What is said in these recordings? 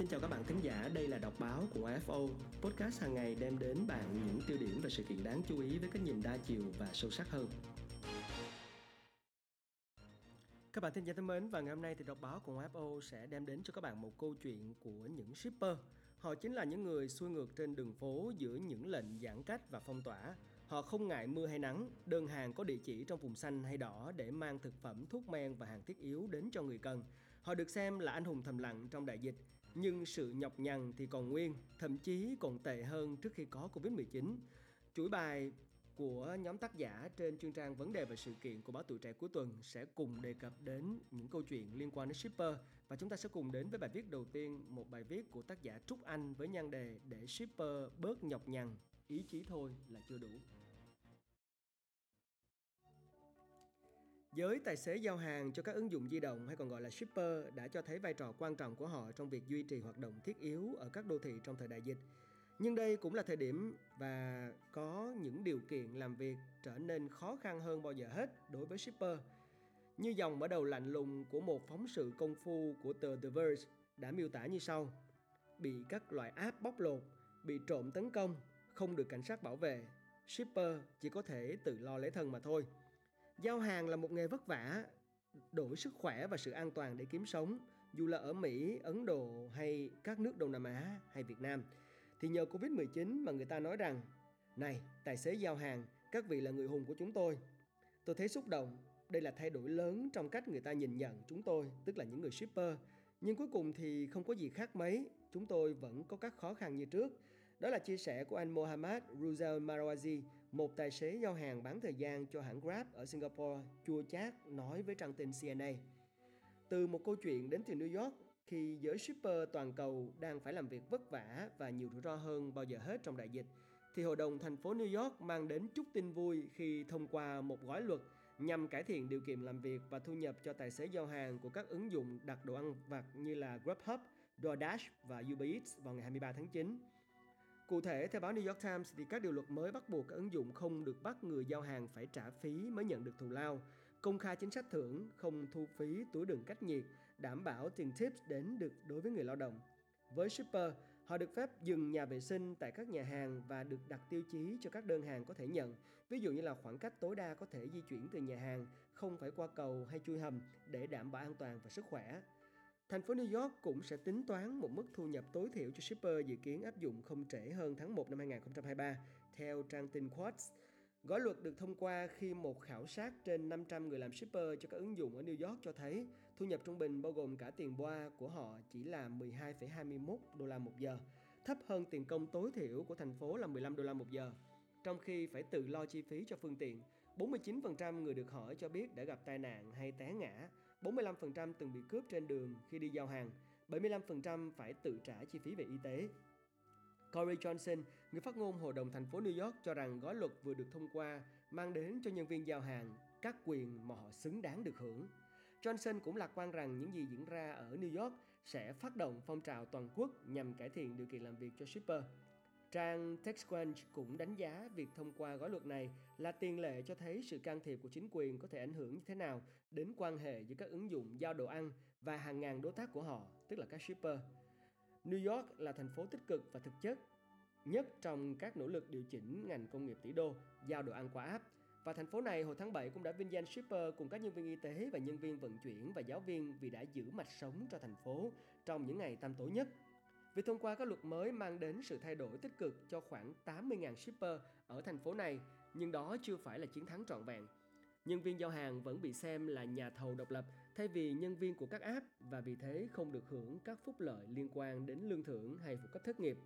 Xin chào các bạn thính giả, đây là đọc báo của AFO, podcast hàng ngày đem đến bạn những tiêu điểm và sự kiện đáng chú ý với cách nhìn đa chiều và sâu sắc hơn. Các bạn thính giả thân mến và ngày hôm nay thì đọc báo của AFO sẽ đem đến cho các bạn một câu chuyện của những shipper. Họ chính là những người xuôi ngược trên đường phố giữa những lệnh giãn cách và phong tỏa Họ không ngại mưa hay nắng, đơn hàng có địa chỉ trong vùng xanh hay đỏ để mang thực phẩm, thuốc men và hàng thiết yếu đến cho người cần. Họ được xem là anh hùng thầm lặng trong đại dịch, nhưng sự nhọc nhằn thì còn nguyên, thậm chí còn tệ hơn trước khi có Covid-19. Chuỗi bài của nhóm tác giả trên chuyên trang vấn đề và sự kiện của báo tuổi trẻ cuối tuần sẽ cùng đề cập đến những câu chuyện liên quan đến shipper. Và chúng ta sẽ cùng đến với bài viết đầu tiên một bài viết của tác giả Trúc Anh với nhan đề để shipper bớt nhọc nhằn. Ý chí thôi là chưa đủ. Giới tài xế giao hàng cho các ứng dụng di động hay còn gọi là shipper đã cho thấy vai trò quan trọng của họ trong việc duy trì hoạt động thiết yếu ở các đô thị trong thời đại dịch. Nhưng đây cũng là thời điểm và có những điều kiện làm việc trở nên khó khăn hơn bao giờ hết đối với shipper. Như dòng mở đầu lạnh lùng của một phóng sự công phu của tờ The Verge đã miêu tả như sau. Bị các loại app bóc lột, bị trộm tấn công, không được cảnh sát bảo vệ, shipper chỉ có thể tự lo lấy thân mà thôi. Giao hàng là một nghề vất vả, đổi sức khỏe và sự an toàn để kiếm sống, dù là ở Mỹ, Ấn Độ hay các nước Đông Nam Á hay Việt Nam. Thì nhờ Covid-19 mà người ta nói rằng, này, tài xế giao hàng, các vị là người hùng của chúng tôi. Tôi thấy xúc động, đây là thay đổi lớn trong cách người ta nhìn nhận chúng tôi, tức là những người shipper. Nhưng cuối cùng thì không có gì khác mấy, chúng tôi vẫn có các khó khăn như trước. Đó là chia sẻ của anh Mohammad Ruzel Marwazi, một tài xế giao hàng bán thời gian cho hãng Grab ở Singapore, chua chát nói với trang tin CNA. Từ một câu chuyện đến từ New York, khi giới shipper toàn cầu đang phải làm việc vất vả và nhiều rủi ro hơn bao giờ hết trong đại dịch, thì Hội đồng thành phố New York mang đến chút tin vui khi thông qua một gói luật nhằm cải thiện điều kiện làm việc và thu nhập cho tài xế giao hàng của các ứng dụng đặt đồ ăn vặt như là Grubhub, DoorDash và Uber Eats vào ngày 23 tháng 9. Cụ thể, theo báo New York Times thì các điều luật mới bắt buộc các ứng dụng không được bắt người giao hàng phải trả phí mới nhận được thù lao, công khai chính sách thưởng, không thu phí túi đường cách nhiệt, đảm bảo tiền tips đến được đối với người lao động. Với shipper, họ được phép dừng nhà vệ sinh tại các nhà hàng và được đặt tiêu chí cho các đơn hàng có thể nhận, ví dụ như là khoảng cách tối đa có thể di chuyển từ nhà hàng, không phải qua cầu hay chui hầm để đảm bảo an toàn và sức khỏe. Thành phố New York cũng sẽ tính toán một mức thu nhập tối thiểu cho shipper dự kiến áp dụng không trễ hơn tháng 1 năm 2023, theo trang tin Quartz. Gói luật được thông qua khi một khảo sát trên 500 người làm shipper cho các ứng dụng ở New York cho thấy thu nhập trung bình bao gồm cả tiền boa của họ chỉ là 12,21 đô la một giờ, thấp hơn tiền công tối thiểu của thành phố là 15 đô la một giờ. Trong khi phải tự lo chi phí cho phương tiện, 49% người được hỏi cho biết đã gặp tai nạn hay té ngã, 45% từng bị cướp trên đường khi đi giao hàng, 75% phải tự trả chi phí về y tế. Corey Johnson, người phát ngôn Hội đồng thành phố New York cho rằng gói luật vừa được thông qua mang đến cho nhân viên giao hàng các quyền mà họ xứng đáng được hưởng. Johnson cũng lạc quan rằng những gì diễn ra ở New York sẽ phát động phong trào toàn quốc nhằm cải thiện điều kiện làm việc cho shipper. Trang TechCrunch cũng đánh giá việc thông qua gói luật này là tiền lệ cho thấy sự can thiệp của chính quyền có thể ảnh hưởng như thế nào đến quan hệ giữa các ứng dụng giao đồ ăn và hàng ngàn đối tác của họ, tức là các shipper. New York là thành phố tích cực và thực chất nhất trong các nỗ lực điều chỉnh ngành công nghiệp tỷ đô giao đồ ăn qua app. Và thành phố này hồi tháng 7 cũng đã vinh danh shipper cùng các nhân viên y tế và nhân viên vận chuyển và giáo viên vì đã giữ mạch sống cho thành phố trong những ngày tăm tối nhất Việc thông qua các luật mới mang đến sự thay đổi tích cực cho khoảng 80.000 shipper ở thành phố này, nhưng đó chưa phải là chiến thắng trọn vẹn. Nhân viên giao hàng vẫn bị xem là nhà thầu độc lập thay vì nhân viên của các app và vì thế không được hưởng các phúc lợi liên quan đến lương thưởng hay phụ cấp thất nghiệp.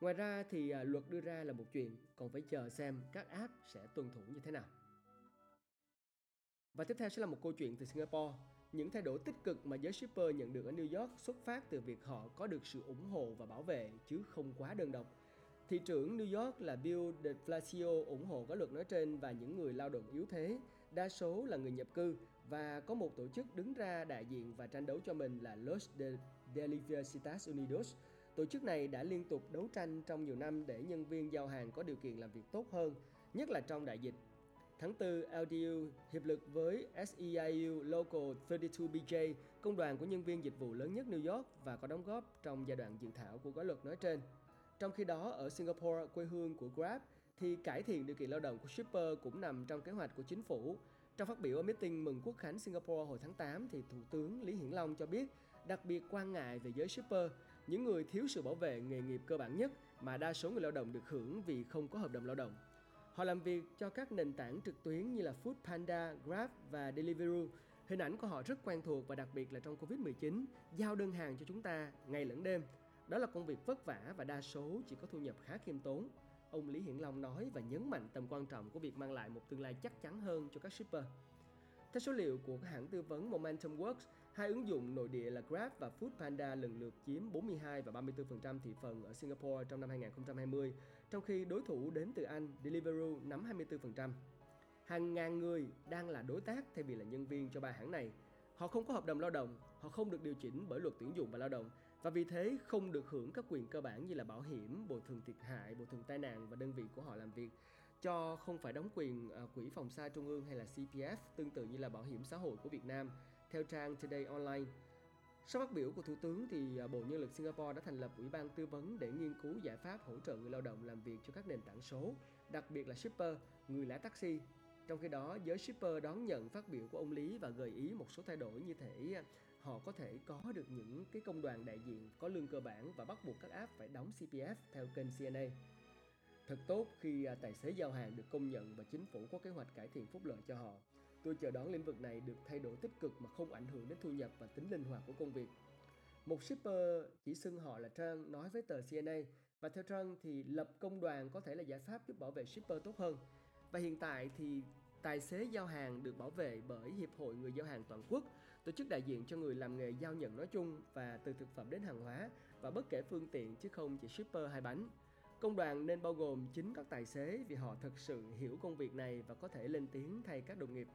Ngoài ra thì à, luật đưa ra là một chuyện, còn phải chờ xem các app sẽ tuân thủ như thế nào. Và tiếp theo sẽ là một câu chuyện từ Singapore. Những thay đổi tích cực mà giới shipper nhận được ở New York xuất phát từ việc họ có được sự ủng hộ và bảo vệ chứ không quá đơn độc. Thị trưởng New York là Bill de Blasio ủng hộ các luật nói trên và những người lao động yếu thế, đa số là người nhập cư và có một tổ chức đứng ra đại diện và tranh đấu cho mình là Los de Deliversitas Unidos. Tổ chức này đã liên tục đấu tranh trong nhiều năm để nhân viên giao hàng có điều kiện làm việc tốt hơn, nhất là trong đại dịch Tháng 4, LDU hiệp lực với SEIU Local 32BJ, công đoàn của nhân viên dịch vụ lớn nhất New York và có đóng góp trong giai đoạn dự thảo của gói luật nói trên. Trong khi đó, ở Singapore, quê hương của Grab, thì cải thiện điều kiện lao động của shipper cũng nằm trong kế hoạch của chính phủ. Trong phát biểu ở meeting mừng quốc khánh Singapore hồi tháng 8, thì Thủ tướng Lý Hiển Long cho biết đặc biệt quan ngại về giới shipper, những người thiếu sự bảo vệ nghề nghiệp cơ bản nhất mà đa số người lao động được hưởng vì không có hợp đồng lao động. Họ làm việc cho các nền tảng trực tuyến như là Foodpanda, Grab và Deliveroo. Hình ảnh của họ rất quen thuộc và đặc biệt là trong Covid-19, giao đơn hàng cho chúng ta ngày lẫn đêm. Đó là công việc vất vả và đa số chỉ có thu nhập khá khiêm tốn. Ông Lý Hiển Long nói và nhấn mạnh tầm quan trọng của việc mang lại một tương lai chắc chắn hơn cho các shipper. Theo số liệu của hãng tư vấn Momentum Works, hai ứng dụng nội địa là Grab và Foodpanda lần lượt chiếm 42 và 34% thị phần ở Singapore trong năm 2020, trong khi đối thủ đến từ Anh, Deliveroo nắm 24%. Hàng ngàn người đang là đối tác thay vì là nhân viên cho ba hãng này. Họ không có hợp đồng lao động, họ không được điều chỉnh bởi luật tuyển dụng và lao động và vì thế không được hưởng các quyền cơ bản như là bảo hiểm, bồi thường thiệt hại, bồi thường tai nạn và đơn vị của họ làm việc cho không phải đóng quyền ờ, quỹ phòng xa trung ương hay là CPF tương tự như là bảo hiểm xã hội của Việt Nam theo trang Today Online. Sau phát biểu của Thủ tướng thì ờ, Bộ Nhân lực Singapore đã thành lập ủy ban tư vấn để nghiên cứu giải pháp hỗ trợ người lao động làm việc cho các nền tảng số, đặc biệt là shipper, người lái taxi. Trong khi đó, giới shipper đón nhận phát biểu của ông Lý và gợi ý một số thay đổi như thể họ có thể có được những cái công đoàn đại diện có lương cơ bản và bắt buộc các app phải đóng CPF theo kênh CNA. Thật tốt khi à, tài xế giao hàng được công nhận và chính phủ có kế hoạch cải thiện phúc lợi cho họ. Tôi chờ đón lĩnh vực này được thay đổi tích cực mà không ảnh hưởng đến thu nhập và tính linh hoạt của công việc. Một shipper chỉ xưng họ là Trang nói với tờ CNA và theo Trang thì lập công đoàn có thể là giải pháp giúp bảo vệ shipper tốt hơn. Và hiện tại thì tài xế giao hàng được bảo vệ bởi Hiệp hội Người giao hàng toàn quốc, tổ chức đại diện cho người làm nghề giao nhận nói chung và từ thực phẩm đến hàng hóa và bất kể phương tiện chứ không chỉ shipper hai bánh. Công đoàn nên bao gồm chính các tài xế vì họ thực sự hiểu công việc này và có thể lên tiếng thay các đồng nghiệp.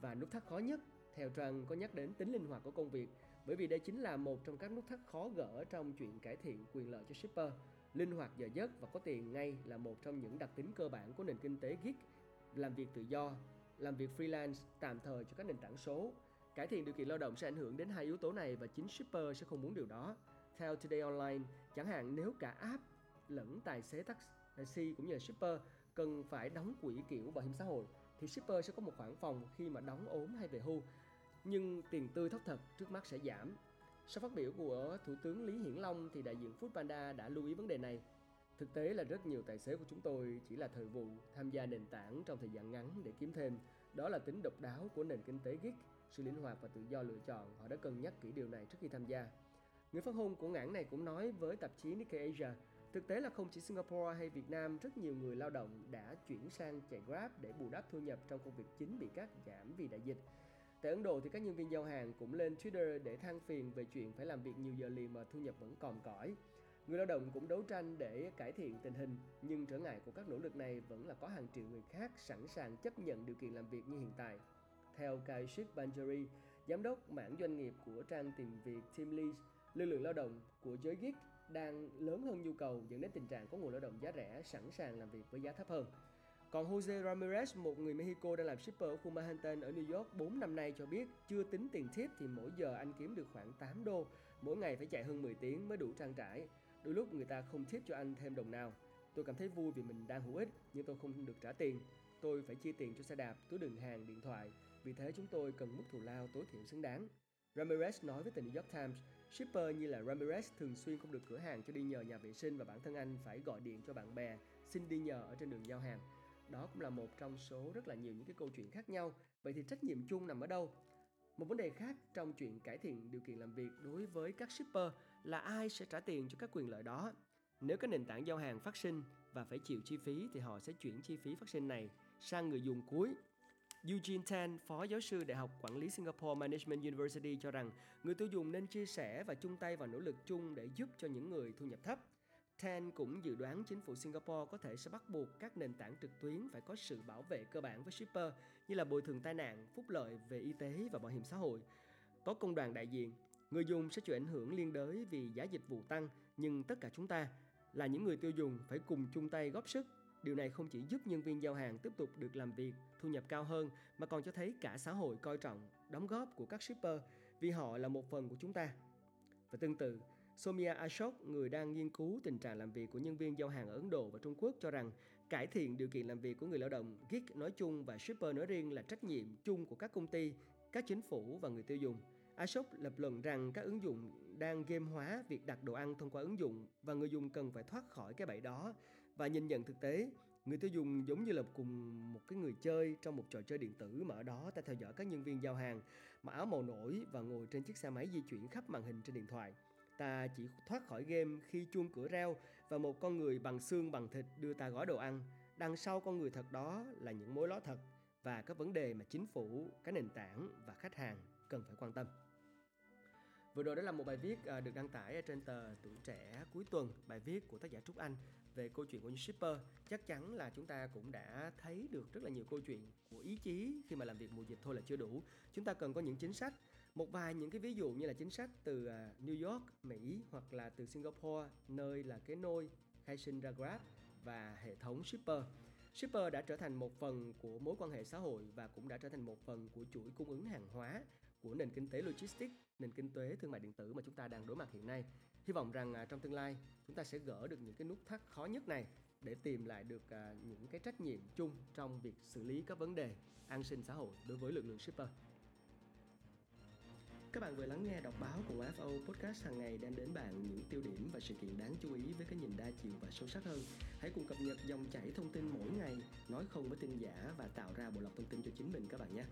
Và nút thắt khó nhất, theo Trần có nhắc đến tính linh hoạt của công việc, bởi vì đây chính là một trong các nút thắt khó gỡ trong chuyện cải thiện quyền lợi cho shipper. Linh hoạt giờ giấc và có tiền ngay là một trong những đặc tính cơ bản của nền kinh tế gig, làm việc tự do, làm việc freelance tạm thời cho các nền tảng số. Cải thiện điều kiện lao động sẽ ảnh hưởng đến hai yếu tố này và chính shipper sẽ không muốn điều đó. Theo Today Online, chẳng hạn nếu cả app lẫn tài xế taxi cũng như là shipper cần phải đóng quỹ kiểu bảo hiểm xã hội thì shipper sẽ có một khoản phòng khi mà đóng ốm hay về hưu. Nhưng tiền tươi thất thật trước mắt sẽ giảm. Sau phát biểu của Thủ tướng Lý Hiển Long thì đại diện Foodpanda đã lưu ý vấn đề này. Thực tế là rất nhiều tài xế của chúng tôi chỉ là thời vụ tham gia nền tảng trong thời gian ngắn để kiếm thêm. Đó là tính độc đáo của nền kinh tế gig, sự linh hoạt và tự do lựa chọn. Họ đã cân nhắc kỹ điều này trước khi tham gia. Người phát ngôn của ngãn này cũng nói với tạp chí Nikkei Asia Thực tế là không chỉ Singapore hay Việt Nam, rất nhiều người lao động đã chuyển sang chạy Grab để bù đắp thu nhập trong công việc chính bị cắt giảm vì đại dịch. Tại Ấn Độ thì các nhân viên giao hàng cũng lên Twitter để than phiền về chuyện phải làm việc nhiều giờ liền mà thu nhập vẫn còn cỏi. Người lao động cũng đấu tranh để cải thiện tình hình, nhưng trở ngại của các nỗ lực này vẫn là có hàng triệu người khác sẵn sàng chấp nhận điều kiện làm việc như hiện tại. Theo Kaushik Banjari, giám đốc mảng doanh nghiệp của trang tìm việc Team Lease, lực lượng lao động của giới gig đang lớn hơn nhu cầu dẫn đến tình trạng có nguồn lao động giá rẻ sẵn sàng làm việc với giá thấp hơn. Còn Jose Ramirez, một người Mexico đang làm shipper ở khu Manhattan ở New York 4 năm nay cho biết chưa tính tiền tip thì mỗi giờ anh kiếm được khoảng 8 đô, mỗi ngày phải chạy hơn 10 tiếng mới đủ trang trải. Đôi lúc người ta không tip cho anh thêm đồng nào. Tôi cảm thấy vui vì mình đang hữu ích nhưng tôi không được trả tiền. Tôi phải chia tiền cho xe đạp, túi đựng hàng, điện thoại. Vì thế chúng tôi cần mức thù lao tối thiểu xứng đáng. Ramirez nói với tờ New York Times, Shipper như là Ramirez thường xuyên không được cửa hàng cho đi nhờ nhà vệ sinh và bản thân anh phải gọi điện cho bạn bè xin đi nhờ ở trên đường giao hàng. Đó cũng là một trong số rất là nhiều những cái câu chuyện khác nhau. Vậy thì trách nhiệm chung nằm ở đâu? Một vấn đề khác trong chuyện cải thiện điều kiện làm việc đối với các shipper là ai sẽ trả tiền cho các quyền lợi đó. Nếu các nền tảng giao hàng phát sinh và phải chịu chi phí thì họ sẽ chuyển chi phí phát sinh này sang người dùng cuối Eugene Tan, phó giáo sư Đại học Quản lý Singapore Management University cho rằng người tiêu dùng nên chia sẻ và chung tay vào nỗ lực chung để giúp cho những người thu nhập thấp. Tan cũng dự đoán chính phủ Singapore có thể sẽ bắt buộc các nền tảng trực tuyến phải có sự bảo vệ cơ bản với shipper như là bồi thường tai nạn, phúc lợi về y tế và bảo hiểm xã hội. Có công đoàn đại diện, người dùng sẽ chịu ảnh hưởng liên đới vì giá dịch vụ tăng, nhưng tất cả chúng ta là những người tiêu dùng phải cùng chung tay góp sức Điều này không chỉ giúp nhân viên giao hàng tiếp tục được làm việc, thu nhập cao hơn mà còn cho thấy cả xã hội coi trọng đóng góp của các shipper vì họ là một phần của chúng ta. Và tương tự, Somia Ashok, người đang nghiên cứu tình trạng làm việc của nhân viên giao hàng ở Ấn Độ và Trung Quốc cho rằng cải thiện điều kiện làm việc của người lao động gig nói chung và shipper nói riêng là trách nhiệm chung của các công ty, các chính phủ và người tiêu dùng. Ashok lập luận rằng các ứng dụng đang game hóa việc đặt đồ ăn thông qua ứng dụng và người dùng cần phải thoát khỏi cái bẫy đó. Và nhìn nhận thực tế, người tiêu dùng giống như là cùng một cái người chơi trong một trò chơi điện tử mà ở đó ta theo dõi các nhân viên giao hàng mặc áo màu nổi và ngồi trên chiếc xe máy di chuyển khắp màn hình trên điện thoại. Ta chỉ thoát khỏi game khi chuông cửa reo và một con người bằng xương bằng thịt đưa ta gói đồ ăn. Đằng sau con người thật đó là những mối lo thật và các vấn đề mà chính phủ, các nền tảng và khách hàng cần phải quan tâm. Vừa rồi đó là một bài viết à, được đăng tải trên tờ Tuổi Trẻ cuối tuần, bài viết của tác giả Trúc Anh về câu chuyện của những shipper. Chắc chắn là chúng ta cũng đã thấy được rất là nhiều câu chuyện của ý chí khi mà làm việc mùa dịch thôi là chưa đủ. Chúng ta cần có những chính sách, một vài những cái ví dụ như là chính sách từ à, New York, Mỹ hoặc là từ Singapore, nơi là cái nôi khai sinh ra Grab và hệ thống shipper. Shipper đã trở thành một phần của mối quan hệ xã hội và cũng đã trở thành một phần của chuỗi cung ứng hàng hóa của nền kinh tế logistics, nền kinh tế thương mại điện tử mà chúng ta đang đối mặt hiện nay. Hy vọng rằng à, trong tương lai chúng ta sẽ gỡ được những cái nút thắt khó nhất này để tìm lại được à, những cái trách nhiệm chung trong việc xử lý các vấn đề an sinh xã hội đối với lực lượng shipper. Các bạn vừa lắng nghe đọc báo cùng FO Podcast hàng ngày đem đến bạn những tiêu điểm và sự kiện đáng chú ý với cái nhìn đa chiều và sâu sắc hơn. Hãy cùng cập nhật dòng chảy thông tin mỗi ngày, nói không với tin giả và tạo ra bộ lọc thông tin cho chính mình các bạn nhé.